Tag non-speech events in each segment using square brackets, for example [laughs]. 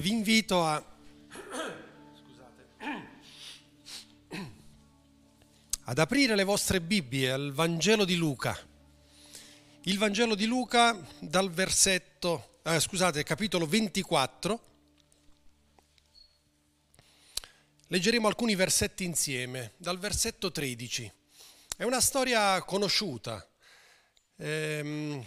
vi invito a, ad aprire le vostre Bibbie al Vangelo di Luca. Il Vangelo di Luca dal versetto, eh, scusate, capitolo 24. Leggeremo alcuni versetti insieme, dal versetto 13. È una storia conosciuta, ehm,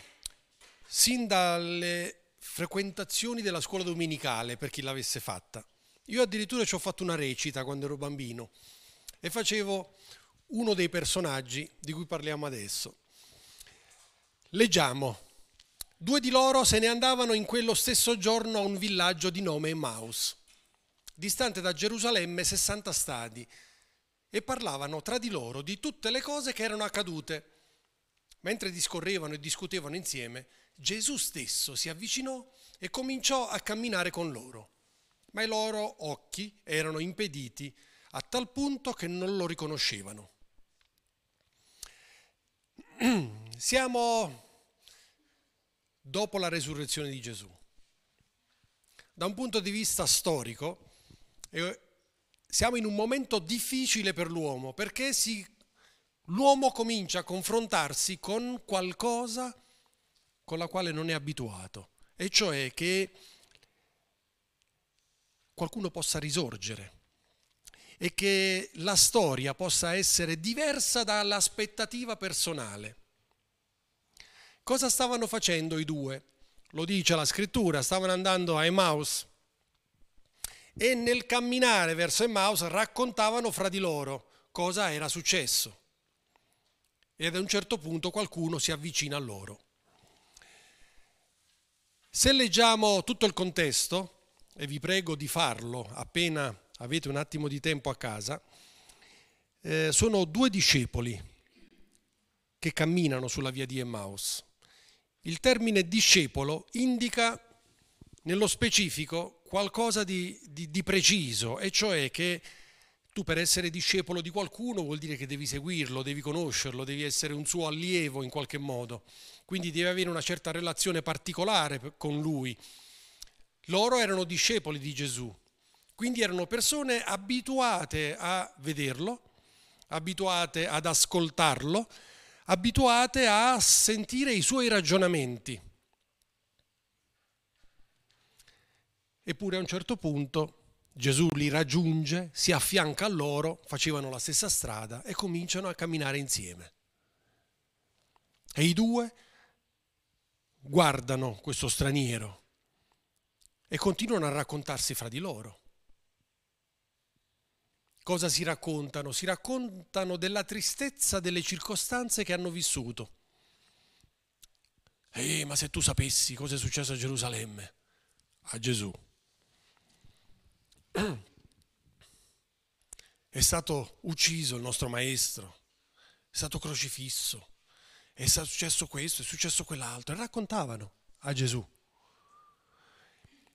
sin dalle frequentazioni della scuola domenicale per chi l'avesse fatta. Io addirittura ci ho fatto una recita quando ero bambino e facevo uno dei personaggi di cui parliamo adesso. Leggiamo. Due di loro se ne andavano in quello stesso giorno a un villaggio di nome Emmaus, distante da Gerusalemme 60 stadi, e parlavano tra di loro di tutte le cose che erano accadute. Mentre discorrevano e discutevano insieme, Gesù stesso si avvicinò e cominciò a camminare con loro, ma i loro occhi erano impediti a tal punto che non lo riconoscevano. [clears throat] Siamo dopo la resurrezione di Gesù. Da un punto di vista storico, eh, siamo in un momento difficile per l'uomo perché si, l'uomo comincia a confrontarsi con qualcosa con la quale non è abituato, e cioè che qualcuno possa risorgere e che la storia possa essere diversa dall'aspettativa personale. Cosa stavano facendo i due? Lo dice la scrittura, stavano andando a Emmaus e nel camminare verso Emmaus raccontavano fra di loro cosa era successo. E ad un certo punto qualcuno si avvicina a loro. Se leggiamo tutto il contesto, e vi prego di farlo appena avete un attimo di tempo a casa, eh, sono due discepoli che camminano sulla via di Emmaus. Il termine discepolo indica nello specifico qualcosa di, di, di preciso, e cioè che tu per essere discepolo di qualcuno vuol dire che devi seguirlo, devi conoscerlo, devi essere un suo allievo in qualche modo quindi deve avere una certa relazione particolare con lui. Loro erano discepoli di Gesù, quindi erano persone abituate a vederlo, abituate ad ascoltarlo, abituate a sentire i suoi ragionamenti. Eppure a un certo punto Gesù li raggiunge, si affianca a loro, facevano la stessa strada e cominciano a camminare insieme. E i due guardano questo straniero e continuano a raccontarsi fra di loro. Cosa si raccontano? Si raccontano della tristezza delle circostanze che hanno vissuto. Ehi, ma se tu sapessi cosa è successo a Gerusalemme, a Gesù. È stato ucciso il nostro maestro, è stato crocifisso, è successo questo, è successo quell'altro, e raccontavano a Gesù.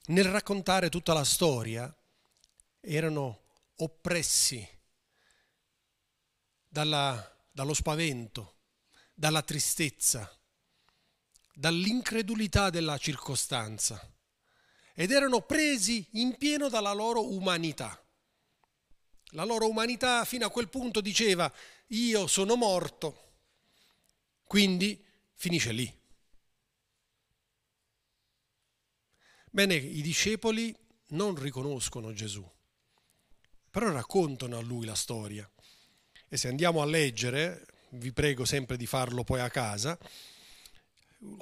Nel raccontare tutta la storia erano oppressi dalla, dallo spavento, dalla tristezza, dall'incredulità della circostanza ed erano presi in pieno dalla loro umanità. La loro umanità fino a quel punto diceva io sono morto, quindi finisce lì. Bene, i discepoli non riconoscono Gesù, però raccontano a lui la storia. E se andiamo a leggere, vi prego sempre di farlo poi a casa,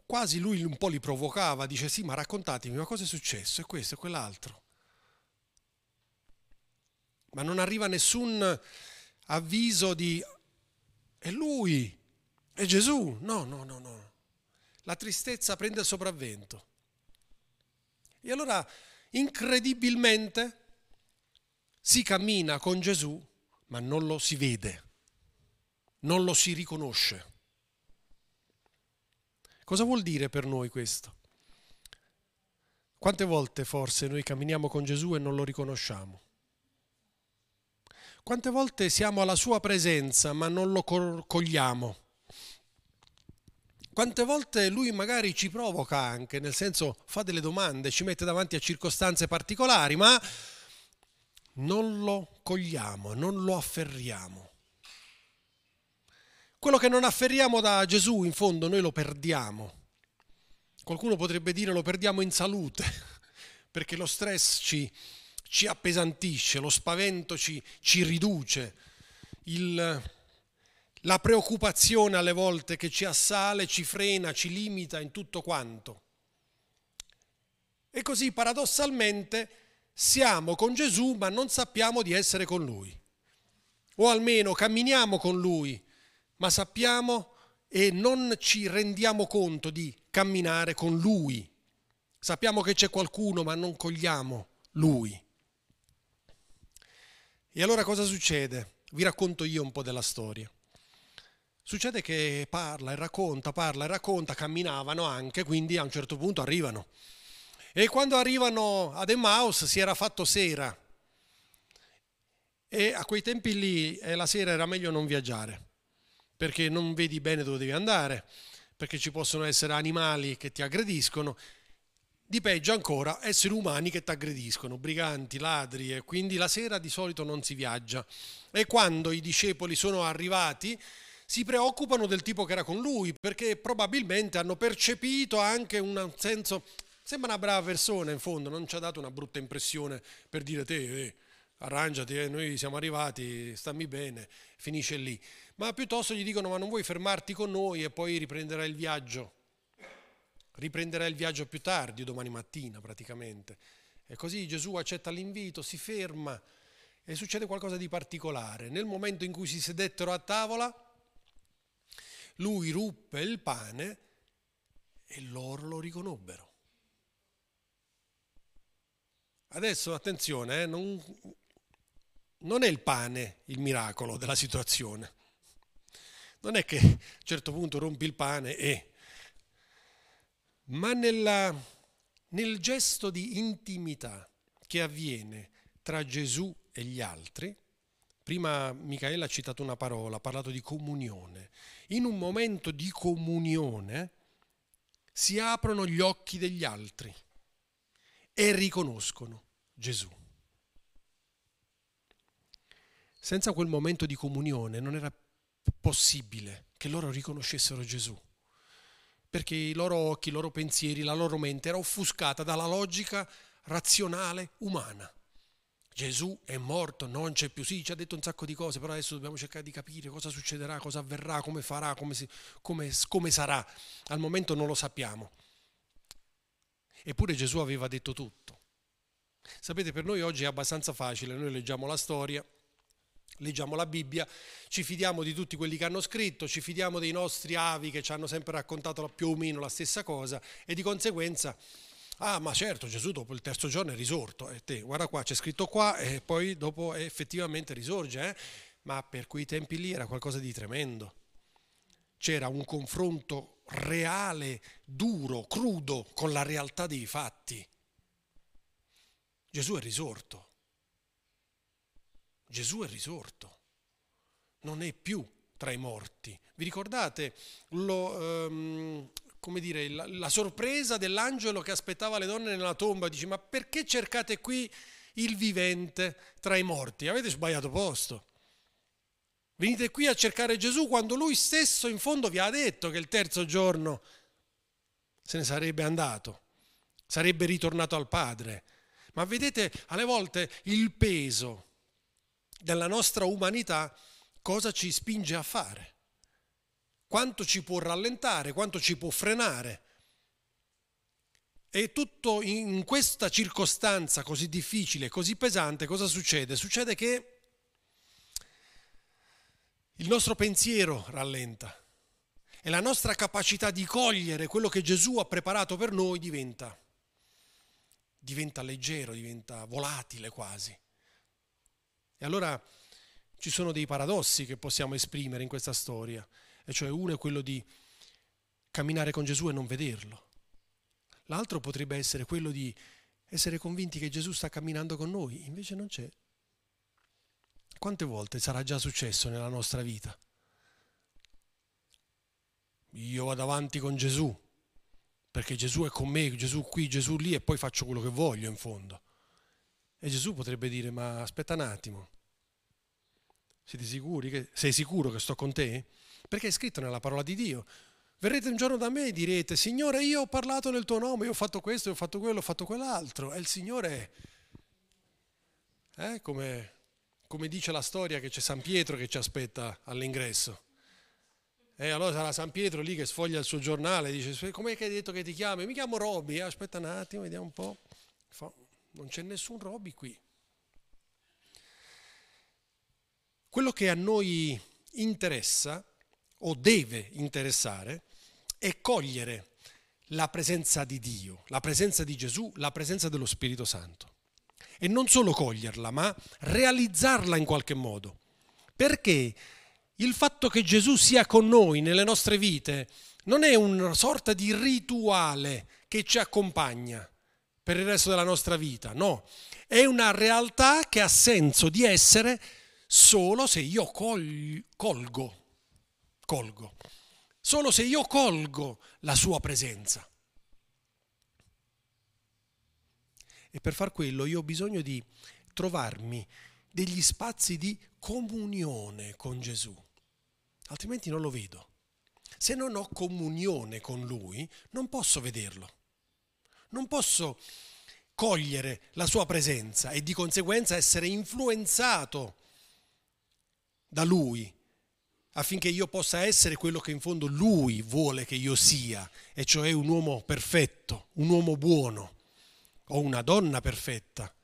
quasi lui un po' li provocava, dice sì, ma raccontatemi, ma cosa è successo? E questo e quell'altro. Ma non arriva nessun avviso di è lui, è Gesù? No, no, no, no. La tristezza prende il sopravvento. E allora, incredibilmente, si cammina con Gesù, ma non lo si vede, non lo si riconosce. Cosa vuol dire per noi questo? Quante volte forse noi camminiamo con Gesù e non lo riconosciamo? Quante volte siamo alla sua presenza ma non lo cogliamo? Quante volte lui magari ci provoca anche, nel senso fa delle domande, ci mette davanti a circostanze particolari, ma non lo cogliamo, non lo afferriamo. Quello che non afferriamo da Gesù, in fondo, noi lo perdiamo. Qualcuno potrebbe dire lo perdiamo in salute, [laughs] perché lo stress ci, ci appesantisce, lo spavento ci, ci riduce, il, la preoccupazione alle volte che ci assale, ci frena, ci limita in tutto quanto. E così paradossalmente siamo con Gesù ma non sappiamo di essere con Lui. O almeno camminiamo con Lui, ma sappiamo e non ci rendiamo conto di camminare con Lui. Sappiamo che c'è qualcuno ma non cogliamo Lui. E allora cosa succede? Vi racconto io un po' della storia. Succede che parla e racconta, parla e racconta, camminavano anche, quindi a un certo punto arrivano. E quando arrivano ad Emmaus si era fatto sera. E a quei tempi lì eh, la sera era meglio non viaggiare, perché non vedi bene dove devi andare, perché ci possono essere animali che ti aggrediscono, di peggio ancora esseri umani che ti aggrediscono, briganti, ladri, e quindi la sera di solito non si viaggia. E quando i discepoli sono arrivati, si preoccupano del tipo che era con lui, perché probabilmente hanno percepito anche un senso, sembra una brava persona in fondo, non ci ha dato una brutta impressione per dire te, eh, arrangiati, eh, noi siamo arrivati, stammi bene, finisce lì. Ma piuttosto gli dicono ma non vuoi fermarti con noi e poi riprenderai il viaggio. Riprenderai il viaggio più tardi, domani mattina praticamente. E così Gesù accetta l'invito, si ferma e succede qualcosa di particolare. Nel momento in cui si sedettero a tavola, lui ruppe il pane e loro lo riconobbero. Adesso attenzione, eh, non, non è il pane il miracolo della situazione. Non è che a un certo punto rompi il pane e... Ma nella, nel gesto di intimità che avviene tra Gesù e gli altri, prima Michaela ha citato una parola, ha parlato di comunione in un momento di comunione si aprono gli occhi degli altri e riconoscono Gesù. Senza quel momento di comunione non era possibile che loro riconoscessero Gesù, perché i loro occhi, i loro pensieri, la loro mente era offuscata dalla logica razionale umana. Gesù è morto, non c'è più. Sì, ci ha detto un sacco di cose, però adesso dobbiamo cercare di capire cosa succederà, cosa avverrà, come farà, come, si, come, come sarà. Al momento non lo sappiamo. Eppure Gesù aveva detto tutto. Sapete, per noi oggi è abbastanza facile, noi leggiamo la storia, leggiamo la Bibbia, ci fidiamo di tutti quelli che hanno scritto, ci fidiamo dei nostri avi che ci hanno sempre raccontato più o meno la stessa cosa e di conseguenza Ah, ma certo, Gesù dopo il terzo giorno è risorto. E te, guarda qua, c'è scritto qua e poi dopo effettivamente risorge. Eh? Ma per quei tempi lì era qualcosa di tremendo. C'era un confronto reale, duro, crudo con la realtà dei fatti. Gesù è risorto. Gesù è risorto. Non è più tra i morti. Vi ricordate lo, come dire, la, la sorpresa dell'angelo che aspettava le donne nella tomba, dice ma perché cercate qui il vivente tra i morti? Avete sbagliato posto. Venite qui a cercare Gesù quando lui stesso in fondo vi ha detto che il terzo giorno se ne sarebbe andato, sarebbe ritornato al Padre. Ma vedete, alle volte il peso della nostra umanità cosa ci spinge a fare? quanto ci può rallentare, quanto ci può frenare. E tutto in questa circostanza così difficile, così pesante, cosa succede? Succede che il nostro pensiero rallenta e la nostra capacità di cogliere quello che Gesù ha preparato per noi diventa, diventa leggero, diventa volatile quasi. E allora ci sono dei paradossi che possiamo esprimere in questa storia e cioè uno è quello di camminare con Gesù e non vederlo. L'altro potrebbe essere quello di essere convinti che Gesù sta camminando con noi, invece non c'è. Quante volte sarà già successo nella nostra vita? io vado avanti con Gesù, perché Gesù è con me, Gesù qui, Gesù lì e poi faccio quello che voglio in fondo. E Gesù potrebbe dire, ma aspetta un attimo, siete sicuri che, sei sicuro che sto con te? Perché è scritto nella parola di Dio. Verrete un giorno da me e direte, Signore, io ho parlato nel tuo nome, io ho fatto questo, io ho fatto quello, ho fatto quell'altro. E il Signore, eh, come, come dice la storia che c'è San Pietro che ci aspetta all'ingresso. E allora sarà San Pietro lì che sfoglia il suo giornale e dice, com'è che hai detto che ti chiami? Mi chiamo Robby, eh, aspetta un attimo, vediamo un po'. Non c'è nessun Robby qui. Quello che a noi interessa o deve interessare è cogliere la presenza di Dio, la presenza di Gesù, la presenza dello Spirito Santo. E non solo coglierla, ma realizzarla in qualche modo. Perché il fatto che Gesù sia con noi nelle nostre vite non è una sorta di rituale che ci accompagna per il resto della nostra vita, no, è una realtà che ha senso di essere solo se io colgo colgo. Solo se io colgo la sua presenza. E per far quello io ho bisogno di trovarmi degli spazi di comunione con Gesù, altrimenti non lo vedo. Se non ho comunione con Lui, non posso vederlo. Non posso cogliere la sua presenza e di conseguenza essere influenzato da Lui affinché io possa essere quello che in fondo lui vuole che io sia, e cioè un uomo perfetto, un uomo buono, o una donna perfetta,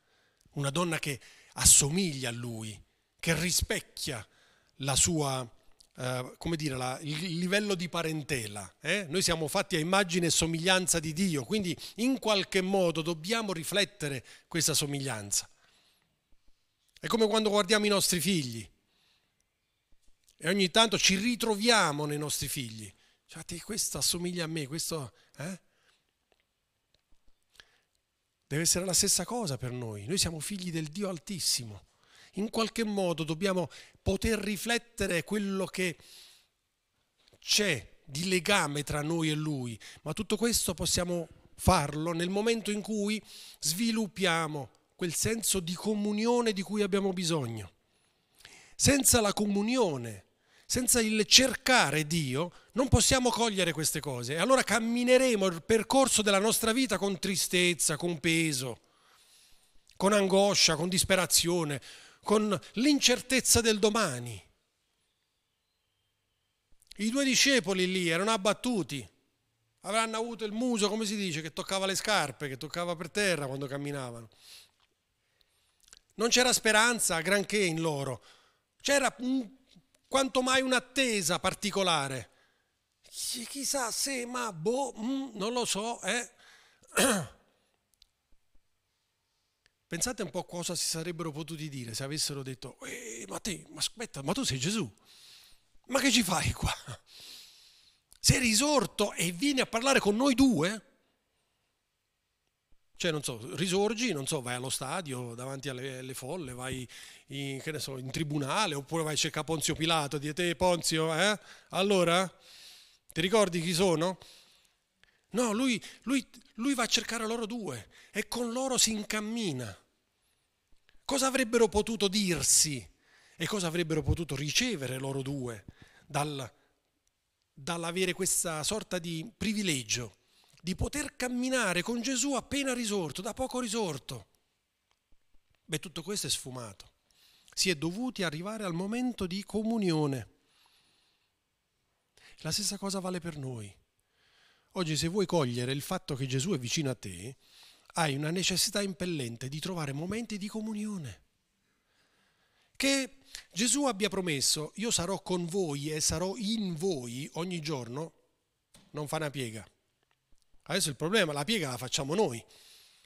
una donna che assomiglia a lui, che rispecchia la sua, eh, come dire, la, il livello di parentela. Eh? Noi siamo fatti a immagine e somiglianza di Dio, quindi in qualche modo dobbiamo riflettere questa somiglianza. È come quando guardiamo i nostri figli e ogni tanto ci ritroviamo nei nostri figli. Cioè, questo assomiglia a me, questo... Eh? Deve essere la stessa cosa per noi. Noi siamo figli del Dio Altissimo. In qualche modo dobbiamo poter riflettere quello che c'è di legame tra noi e Lui, ma tutto questo possiamo farlo nel momento in cui sviluppiamo quel senso di comunione di cui abbiamo bisogno. Senza la comunione senza il cercare Dio, non possiamo cogliere queste cose. E allora cammineremo il percorso della nostra vita con tristezza, con peso, con angoscia, con disperazione, con l'incertezza del domani. I due discepoli lì erano abbattuti, avranno avuto il muso, come si dice, che toccava le scarpe, che toccava per terra quando camminavano. Non c'era speranza granché in loro, c'era quanto mai un'attesa particolare. Chissà se, ma boh, mm, non lo so, eh. [clears throat] Pensate un po' cosa si sarebbero potuti dire se avessero detto, eh, ma te, ma aspetta, ma tu sei Gesù, ma che ci fai qua? Sei risorto e vieni a parlare con noi due? Cioè, non so, risorgi, non so, vai allo stadio davanti alle, alle folle, vai in, so, in, tribunale, oppure vai a cercare Ponzio Pilato, di te Ponzio, eh? Allora, ti ricordi chi sono? No, lui, lui, lui va a cercare loro due e con loro si incammina. Cosa avrebbero potuto dirsi e cosa avrebbero potuto ricevere loro due dal, dall'avere questa sorta di privilegio? di poter camminare con Gesù appena risorto, da poco risorto. Beh, tutto questo è sfumato. Si è dovuti arrivare al momento di comunione. La stessa cosa vale per noi. Oggi se vuoi cogliere il fatto che Gesù è vicino a te, hai una necessità impellente di trovare momenti di comunione. Che Gesù abbia promesso, io sarò con voi e sarò in voi ogni giorno, non fa una piega. Adesso il problema, la piega la facciamo noi.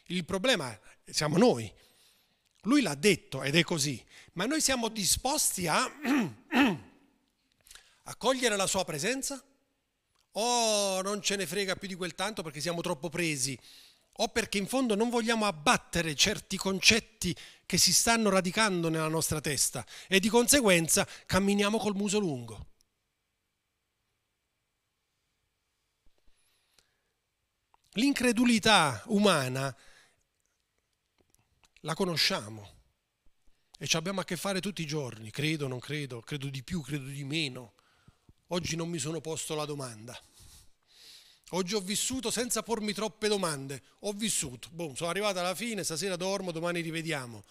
Il problema siamo noi. Lui l'ha detto ed è così, ma noi siamo disposti a, [clears throat] a cogliere la sua presenza? O non ce ne frega più di quel tanto perché siamo troppo presi? O perché in fondo non vogliamo abbattere certi concetti che si stanno radicando nella nostra testa e di conseguenza camminiamo col muso lungo? L'incredulità umana la conosciamo e ci abbiamo a che fare tutti i giorni, credo, non credo, credo di più, credo di meno. Oggi non mi sono posto la domanda. Oggi ho vissuto senza pormi troppe domande. Ho vissuto. Boom, sono arrivato alla fine, stasera dormo, domani rivediamo.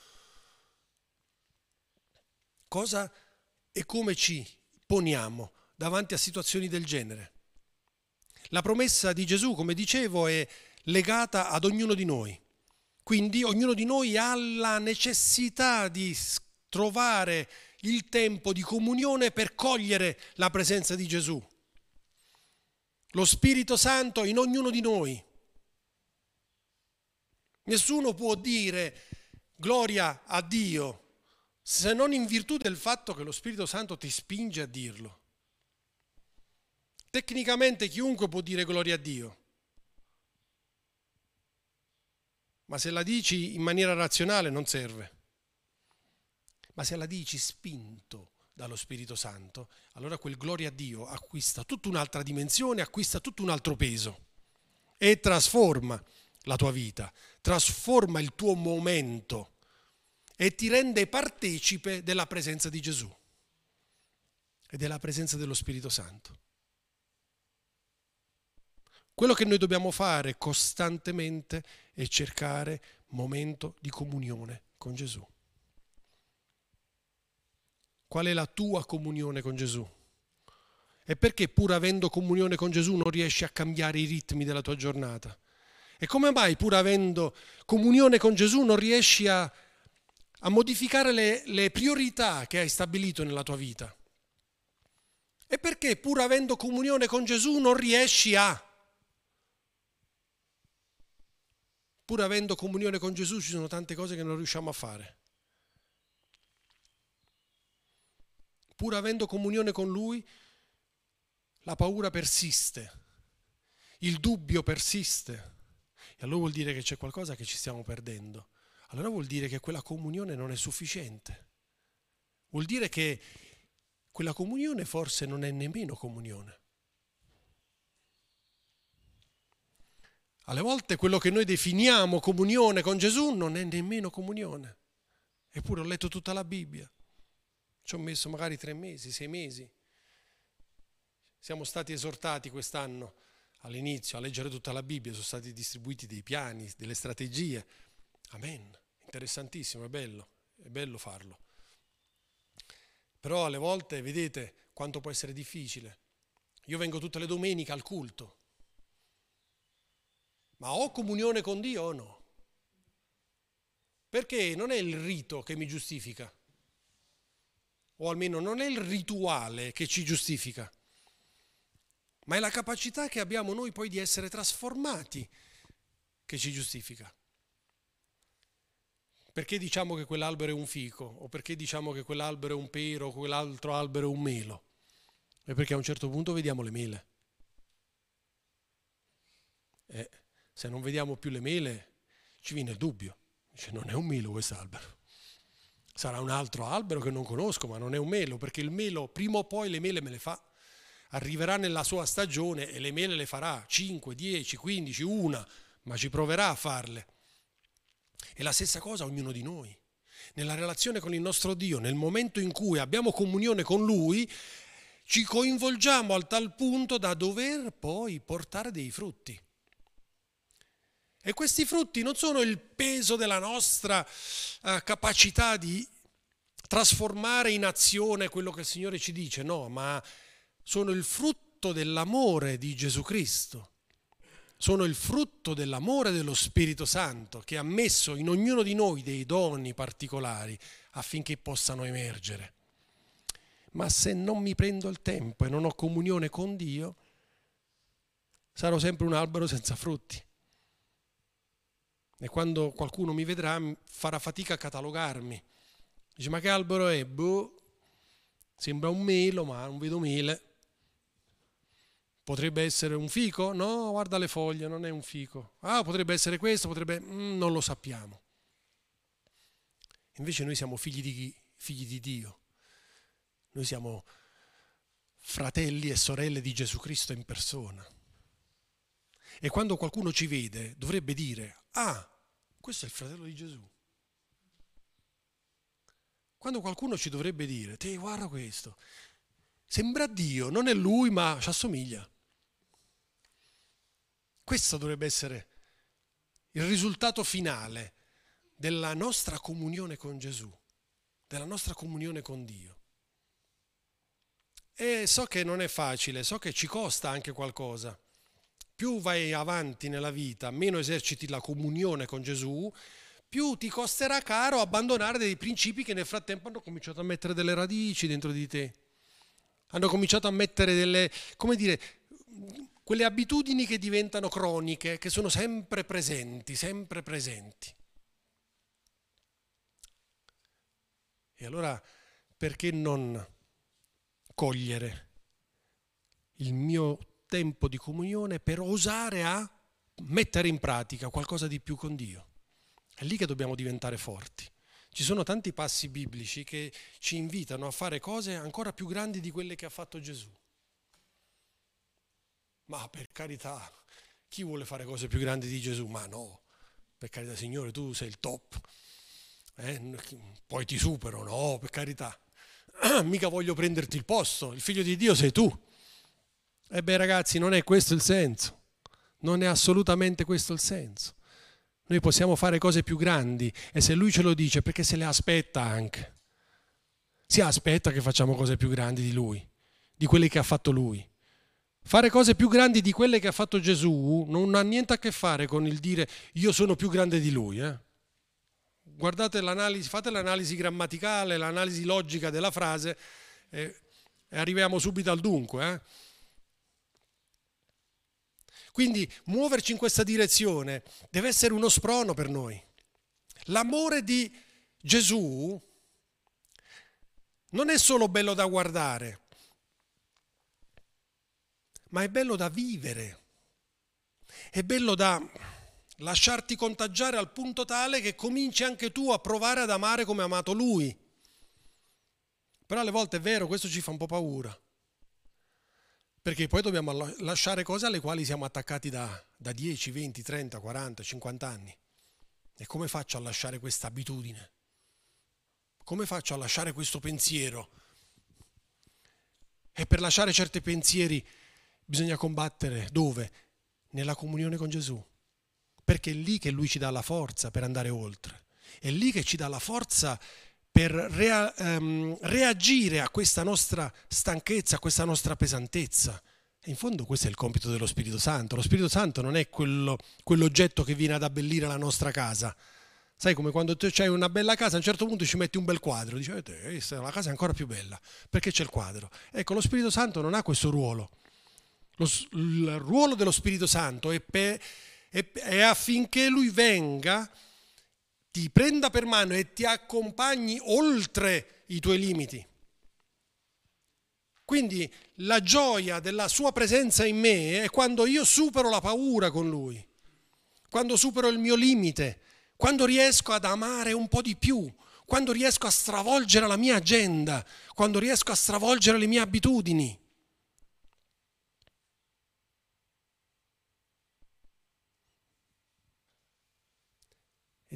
Cosa e come ci poniamo davanti a situazioni del genere? La promessa di Gesù, come dicevo, è legata ad ognuno di noi. Quindi ognuno di noi ha la necessità di trovare il tempo di comunione per cogliere la presenza di Gesù lo Spirito Santo in ognuno di noi. Nessuno può dire gloria a Dio se non in virtù del fatto che lo Spirito Santo ti spinge a dirlo. Tecnicamente chiunque può dire gloria a Dio, ma se la dici in maniera razionale non serve. Ma se la dici spinto dallo Spirito Santo, allora quel gloria a Dio acquista tutta un'altra dimensione, acquista tutto un altro peso e trasforma la tua vita, trasforma il tuo momento e ti rende partecipe della presenza di Gesù e della presenza dello Spirito Santo. Quello che noi dobbiamo fare costantemente è cercare momento di comunione con Gesù. Qual è la tua comunione con Gesù? E perché pur avendo comunione con Gesù non riesci a cambiare i ritmi della tua giornata? E come mai pur avendo comunione con Gesù non riesci a, a modificare le, le priorità che hai stabilito nella tua vita? E perché pur avendo comunione con Gesù non riesci a... Pur avendo comunione con Gesù ci sono tante cose che non riusciamo a fare. Pur avendo comunione con Lui, la paura persiste, il dubbio persiste. E allora vuol dire che c'è qualcosa che ci stiamo perdendo. Allora vuol dire che quella comunione non è sufficiente. Vuol dire che quella comunione forse non è nemmeno comunione. Alle volte quello che noi definiamo comunione con Gesù non è nemmeno comunione. Eppure ho letto tutta la Bibbia. Ci ho messo magari tre mesi, sei mesi. Siamo stati esortati quest'anno all'inizio a leggere tutta la Bibbia, sono stati distribuiti dei piani, delle strategie. Amen. Interessantissimo, è bello, è bello farlo. Però alle volte vedete quanto può essere difficile. Io vengo tutte le domeniche al culto, ma ho comunione con Dio o no? Perché non è il rito che mi giustifica o almeno non è il rituale che ci giustifica, ma è la capacità che abbiamo noi poi di essere trasformati che ci giustifica. Perché diciamo che quell'albero è un fico o perché diciamo che quell'albero è un pero o quell'altro albero è un melo? È perché a un certo punto vediamo le mele. E se non vediamo più le mele ci viene il dubbio. Dice non è un melo quest'albero. Sarà un altro albero che non conosco, ma non è un melo, perché il melo prima o poi le mele me le fa. Arriverà nella sua stagione e le mele le farà 5, 10, 15, una, ma ci proverà a farle. E la stessa cosa ognuno di noi. Nella relazione con il nostro Dio, nel momento in cui abbiamo comunione con Lui, ci coinvolgiamo al tal punto da dover poi portare dei frutti. E questi frutti non sono il peso della nostra uh, capacità di trasformare in azione quello che il Signore ci dice, no, ma sono il frutto dell'amore di Gesù Cristo. Sono il frutto dell'amore dello Spirito Santo che ha messo in ognuno di noi dei doni particolari affinché possano emergere. Ma se non mi prendo il tempo e non ho comunione con Dio, sarò sempre un albero senza frutti. E quando qualcuno mi vedrà farà fatica a catalogarmi. Dice, ma che albero è? Boh, sembra un melo, ma non vedo mele. Potrebbe essere un fico? No, guarda le foglie, non è un fico. Ah, potrebbe essere questo, potrebbe... Mm, non lo sappiamo. Invece noi siamo figli di, figli di Dio. Noi siamo fratelli e sorelle di Gesù Cristo in persona. E quando qualcuno ci vede dovrebbe dire, ah, questo è il fratello di Gesù. Quando qualcuno ci dovrebbe dire, te guarda questo, sembra Dio, non è lui ma ci assomiglia. Questo dovrebbe essere il risultato finale della nostra comunione con Gesù, della nostra comunione con Dio. E so che non è facile, so che ci costa anche qualcosa. Più vai avanti nella vita, meno eserciti la comunione con Gesù, più ti costerà caro abbandonare dei principi che nel frattempo hanno cominciato a mettere delle radici dentro di te. Hanno cominciato a mettere delle, come dire, quelle abitudini che diventano croniche, che sono sempre presenti, sempre presenti. E allora perché non cogliere il mio tempo di comunione per osare a mettere in pratica qualcosa di più con Dio? È lì che dobbiamo diventare forti. Ci sono tanti passi biblici che ci invitano a fare cose ancora più grandi di quelle che ha fatto Gesù. Ma per carità, chi vuole fare cose più grandi di Gesù? Ma no, per carità Signore, tu sei il top. Eh? Poi ti supero, no, per carità. [clears throat] Mica voglio prenderti il posto, il figlio di Dio sei tu. E beh ragazzi, non è questo il senso. Non è assolutamente questo il senso. Noi possiamo fare cose più grandi e se lui ce lo dice perché se le aspetta anche. Si aspetta che facciamo cose più grandi di lui, di quelle che ha fatto lui. Fare cose più grandi di quelle che ha fatto Gesù non ha niente a che fare con il dire io sono più grande di lui. Eh? Guardate l'analisi, fate l'analisi grammaticale, l'analisi logica della frase e, e arriviamo subito al dunque. Eh? Quindi muoverci in questa direzione deve essere uno sprono per noi. L'amore di Gesù non è solo bello da guardare, ma è bello da vivere, è bello da lasciarti contagiare al punto tale che cominci anche tu a provare ad amare come ha amato lui. Però alle volte è vero, questo ci fa un po' paura, perché poi dobbiamo lasciare cose alle quali siamo attaccati da, da 10, 20, 30, 40, 50 anni. E come faccio a lasciare questa abitudine? Come faccio a lasciare questo pensiero? E per lasciare certi pensieri Bisogna combattere dove? Nella comunione con Gesù. Perché è lì che Lui ci dà la forza per andare oltre. È lì che ci dà la forza per rea, um, reagire a questa nostra stanchezza, a questa nostra pesantezza. In fondo questo è il compito dello Spirito Santo. Lo Spirito Santo non è quello, quell'oggetto che viene ad abbellire la nostra casa. Sai come quando tu hai una bella casa, a un certo punto ci metti un bel quadro, dici, eh, la casa è ancora più bella, perché c'è il quadro. Ecco, lo Spirito Santo non ha questo ruolo. Lo, il ruolo dello Spirito Santo è, per, è, è affinché lui venga, ti prenda per mano e ti accompagni oltre i tuoi limiti. Quindi la gioia della sua presenza in me è quando io supero la paura con lui, quando supero il mio limite, quando riesco ad amare un po' di più, quando riesco a stravolgere la mia agenda, quando riesco a stravolgere le mie abitudini.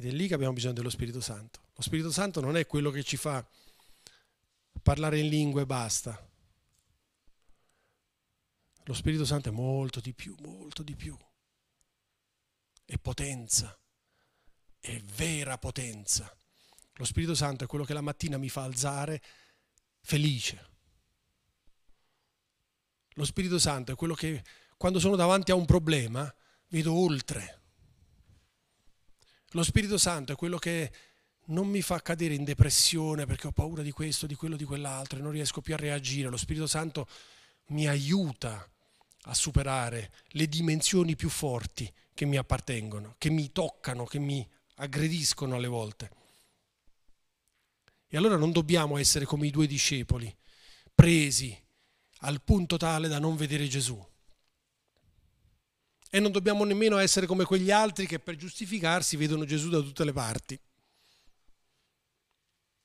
Ed è lì che abbiamo bisogno dello Spirito Santo. Lo Spirito Santo non è quello che ci fa parlare in lingue e basta. Lo Spirito Santo è molto di più, molto di più. È potenza, è vera potenza. Lo Spirito Santo è quello che la mattina mi fa alzare felice. Lo Spirito Santo è quello che quando sono davanti a un problema vedo oltre. Lo Spirito Santo è quello che non mi fa cadere in depressione perché ho paura di questo, di quello, di quell'altro e non riesco più a reagire. Lo Spirito Santo mi aiuta a superare le dimensioni più forti che mi appartengono, che mi toccano, che mi aggrediscono alle volte. E allora non dobbiamo essere come i due discepoli, presi al punto tale da non vedere Gesù. E non dobbiamo nemmeno essere come quegli altri che per giustificarsi vedono Gesù da tutte le parti.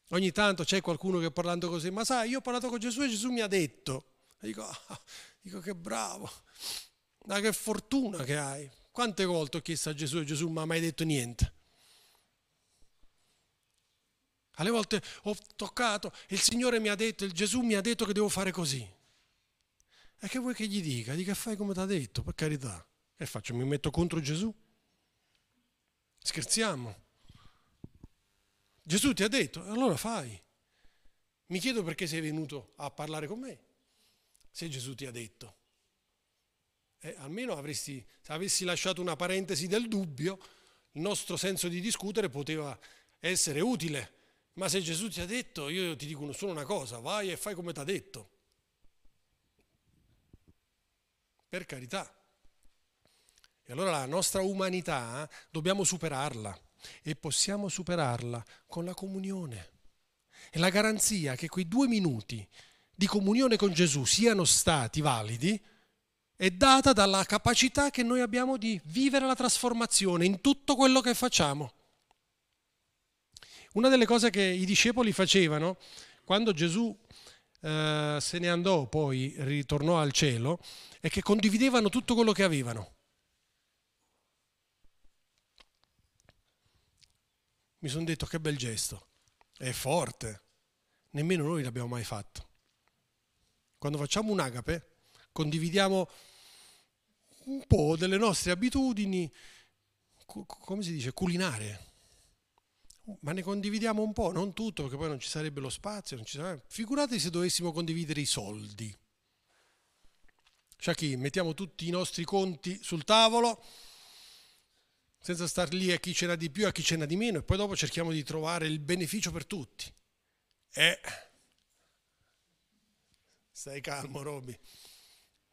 Ogni tanto c'è qualcuno che parlando così, ma sai, io ho parlato con Gesù e Gesù mi ha detto. E dico, ah, dico che bravo. Ma che fortuna che hai. Quante volte ho chiesto a Gesù e Gesù mi ha mai detto niente. Alle volte ho toccato il Signore mi ha detto, il Gesù mi ha detto che devo fare così. E che vuoi che gli dica? Dica fai come ti ha detto, per carità. Che faccio? Mi metto contro Gesù? Scherziamo. Gesù ti ha detto, allora fai. Mi chiedo perché sei venuto a parlare con me, se Gesù ti ha detto. Eh, almeno avresti, se avessi lasciato una parentesi del dubbio, il nostro senso di discutere poteva essere utile. Ma se Gesù ti ha detto, io ti dico solo una cosa, vai e fai come ti ha detto. Per carità. E allora la nostra umanità dobbiamo superarla e possiamo superarla con la comunione. E la garanzia che quei due minuti di comunione con Gesù siano stati validi è data dalla capacità che noi abbiamo di vivere la trasformazione in tutto quello che facciamo. Una delle cose che i discepoli facevano quando Gesù eh, se ne andò, poi ritornò al cielo, è che condividevano tutto quello che avevano. Mi sono detto che bel gesto, è forte, nemmeno noi l'abbiamo mai fatto. Quando facciamo un agape, condividiamo un po' delle nostre abitudini, come si dice, culinarie. Ma ne condividiamo un po', non tutto, perché poi non ci sarebbe lo spazio. Sarebbe... Figurate se dovessimo condividere i soldi. Shaki, mettiamo tutti i nostri conti sul tavolo, senza star lì a chi ce n'ha di più, a chi ce n'ha di meno, e poi dopo cerchiamo di trovare il beneficio per tutti. Eh, stai calmo, Roby.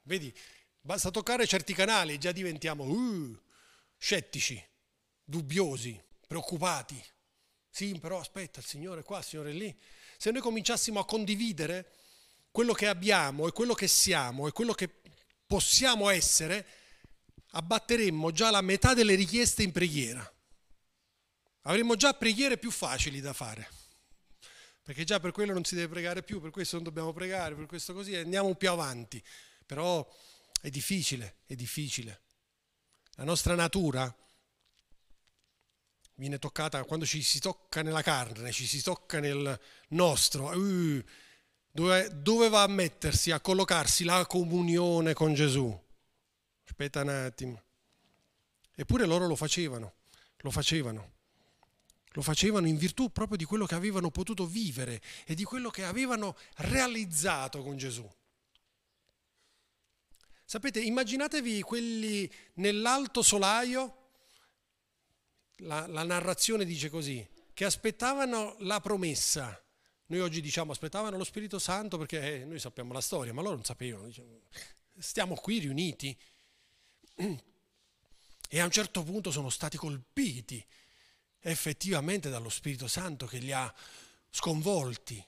Vedi, basta toccare certi canali e già diventiamo uh, scettici, dubbiosi, preoccupati. Sì, però aspetta, il Signore è qua, il Signore è lì. Se noi cominciassimo a condividere quello che abbiamo e quello che siamo e quello che possiamo essere, abbatteremmo già la metà delle richieste in preghiera. Avremmo già preghiere più facili da fare. Perché già per quello non si deve pregare più, per questo non dobbiamo pregare, per questo così andiamo più avanti. Però è difficile, è difficile. La nostra natura viene toccata quando ci si tocca nella carne, ci si tocca nel nostro. Uh, dove, dove va a mettersi, a collocarsi la comunione con Gesù? Aspetta un attimo. Eppure loro lo facevano, lo facevano. Lo facevano in virtù proprio di quello che avevano potuto vivere e di quello che avevano realizzato con Gesù. Sapete, immaginatevi quelli nell'alto solaio la, la narrazione dice così, che aspettavano la promessa. Noi oggi diciamo aspettavano lo Spirito Santo perché eh, noi sappiamo la storia, ma loro non sapevano. Diciamo, stiamo qui riuniti. E a un certo punto sono stati colpiti effettivamente dallo Spirito Santo che li ha sconvolti.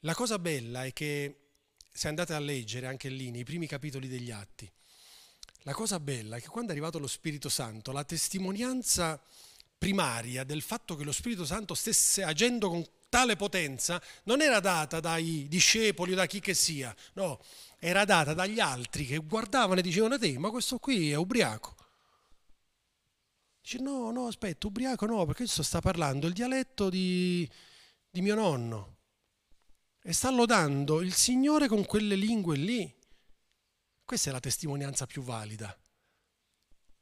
La cosa bella è che se andate a leggere anche lì nei primi capitoli degli Atti, la cosa bella è che quando è arrivato lo Spirito Santo, la testimonianza primaria del fatto che lo Spirito Santo stesse agendo con tale potenza non era data dai discepoli o da chi che sia, no, era data dagli altri che guardavano e dicevano a te, ma questo qui è ubriaco. Dice no, no, aspetta, ubriaco no, perché questo sta parlando il dialetto di, di mio nonno e sta lodando il Signore con quelle lingue lì. Questa è la testimonianza più valida.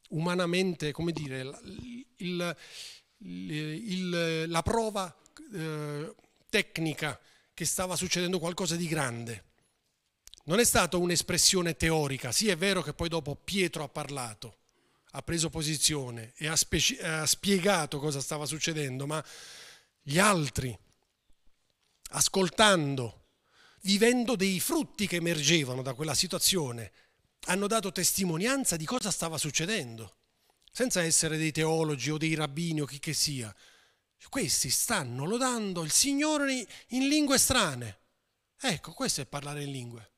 Umanamente, come dire, il, il, il, la prova eh, tecnica che stava succedendo qualcosa di grande. Non è stata un'espressione teorica, sì è vero che poi dopo Pietro ha parlato, ha preso posizione e ha, speci- ha spiegato cosa stava succedendo, ma gli altri, ascoltando, vivendo dei frutti che emergevano da quella situazione, hanno dato testimonianza di cosa stava succedendo, senza essere dei teologi o dei rabbini o chi che sia. Questi stanno lodando il Signore in lingue strane. Ecco, questo è parlare in lingue.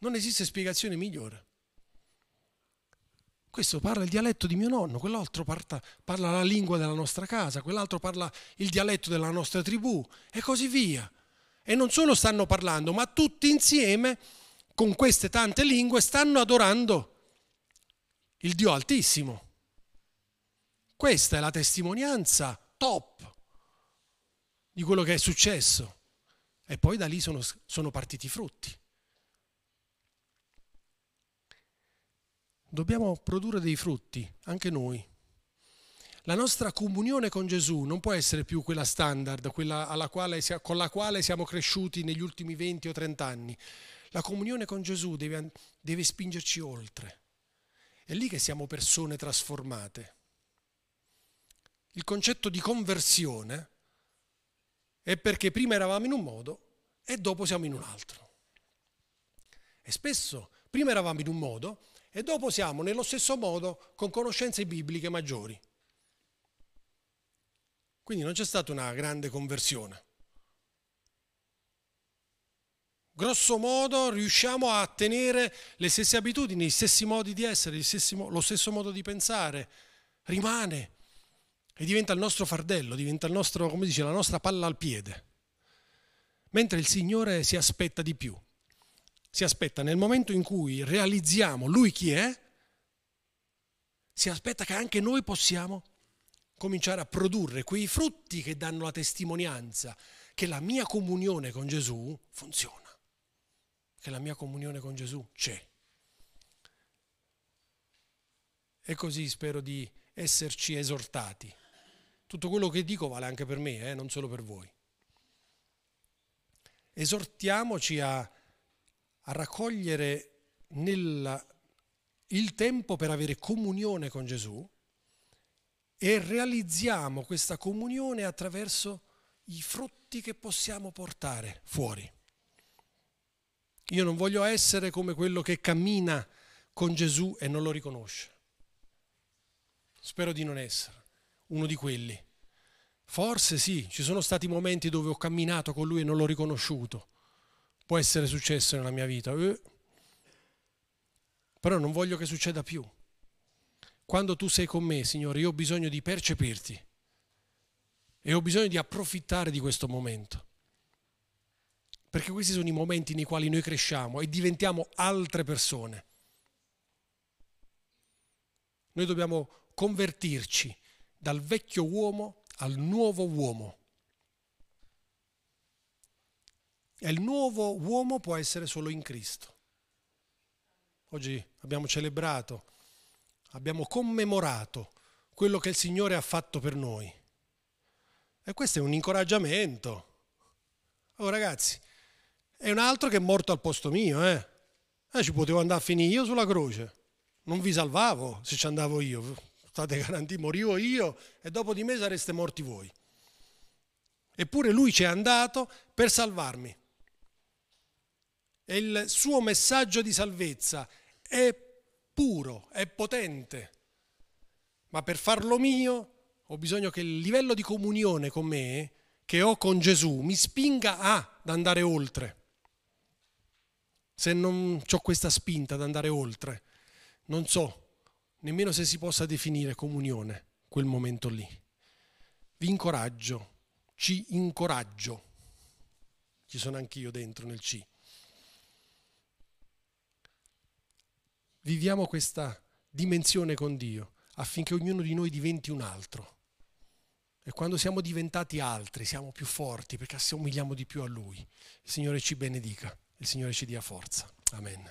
Non esiste spiegazione migliore. Questo parla il dialetto di mio nonno, quell'altro parla, parla la lingua della nostra casa, quell'altro parla il dialetto della nostra tribù e così via. E non solo stanno parlando, ma tutti insieme con queste tante lingue stanno adorando il Dio Altissimo. Questa è la testimonianza top di quello che è successo. E poi da lì sono, sono partiti i frutti. Dobbiamo produrre dei frutti, anche noi. La nostra comunione con Gesù non può essere più quella standard, quella quale, con la quale siamo cresciuti negli ultimi 20 o 30 anni. La comunione con Gesù deve, deve spingerci oltre. È lì che siamo persone trasformate. Il concetto di conversione è perché prima eravamo in un modo e dopo siamo in un altro. E spesso prima eravamo in un modo e dopo siamo nello stesso modo con conoscenze bibliche maggiori. Quindi non c'è stata una grande conversione. Grosso modo riusciamo a tenere le stesse abitudini, gli stessi modi di essere, lo stesso modo di pensare. Rimane e diventa il nostro fardello, diventa il nostro, come dice, la nostra palla al piede. Mentre il Signore si aspetta di più. Si aspetta nel momento in cui realizziamo Lui chi è, si aspetta che anche noi possiamo cominciare a produrre quei frutti che danno la testimonianza che la mia comunione con Gesù funziona, che la mia comunione con Gesù c'è. E così spero di esserci esortati. Tutto quello che dico vale anche per me, eh, non solo per voi. Esortiamoci a, a raccogliere nel, il tempo per avere comunione con Gesù e realizziamo questa comunione attraverso i frutti che possiamo portare fuori. Io non voglio essere come quello che cammina con Gesù e non lo riconosce. Spero di non essere uno di quelli. Forse sì, ci sono stati momenti dove ho camminato con lui e non l'ho riconosciuto. Può essere successo nella mia vita. Eh. Però non voglio che succeda più. Quando tu sei con me, Signore, io ho bisogno di percepirti e ho bisogno di approfittare di questo momento. Perché questi sono i momenti nei quali noi cresciamo e diventiamo altre persone. Noi dobbiamo convertirci dal vecchio uomo al nuovo uomo. E il nuovo uomo può essere solo in Cristo. Oggi abbiamo celebrato abbiamo commemorato quello che il Signore ha fatto per noi. E questo è un incoraggiamento. Oh ragazzi, è un altro che è morto al posto mio, eh? eh ci potevo andare a finire io sulla croce. Non vi salvavo se ci andavo io. State [laughs] garantiti, morivo io e dopo di me sareste morti voi. Eppure lui ci è andato per salvarmi. E il suo messaggio di salvezza è puro, è potente, ma per farlo mio ho bisogno che il livello di comunione con me che ho con Gesù mi spinga ad andare oltre. Se non ho questa spinta ad andare oltre, non so nemmeno se si possa definire comunione quel momento lì. Vi incoraggio, ci incoraggio. Ci sono anch'io dentro nel C. viviamo questa dimensione con Dio affinché ognuno di noi diventi un altro. E quando siamo diventati altri, siamo più forti perché assomigliamo di più a Lui. Il Signore ci benedica, il Signore ci dia forza. Amen.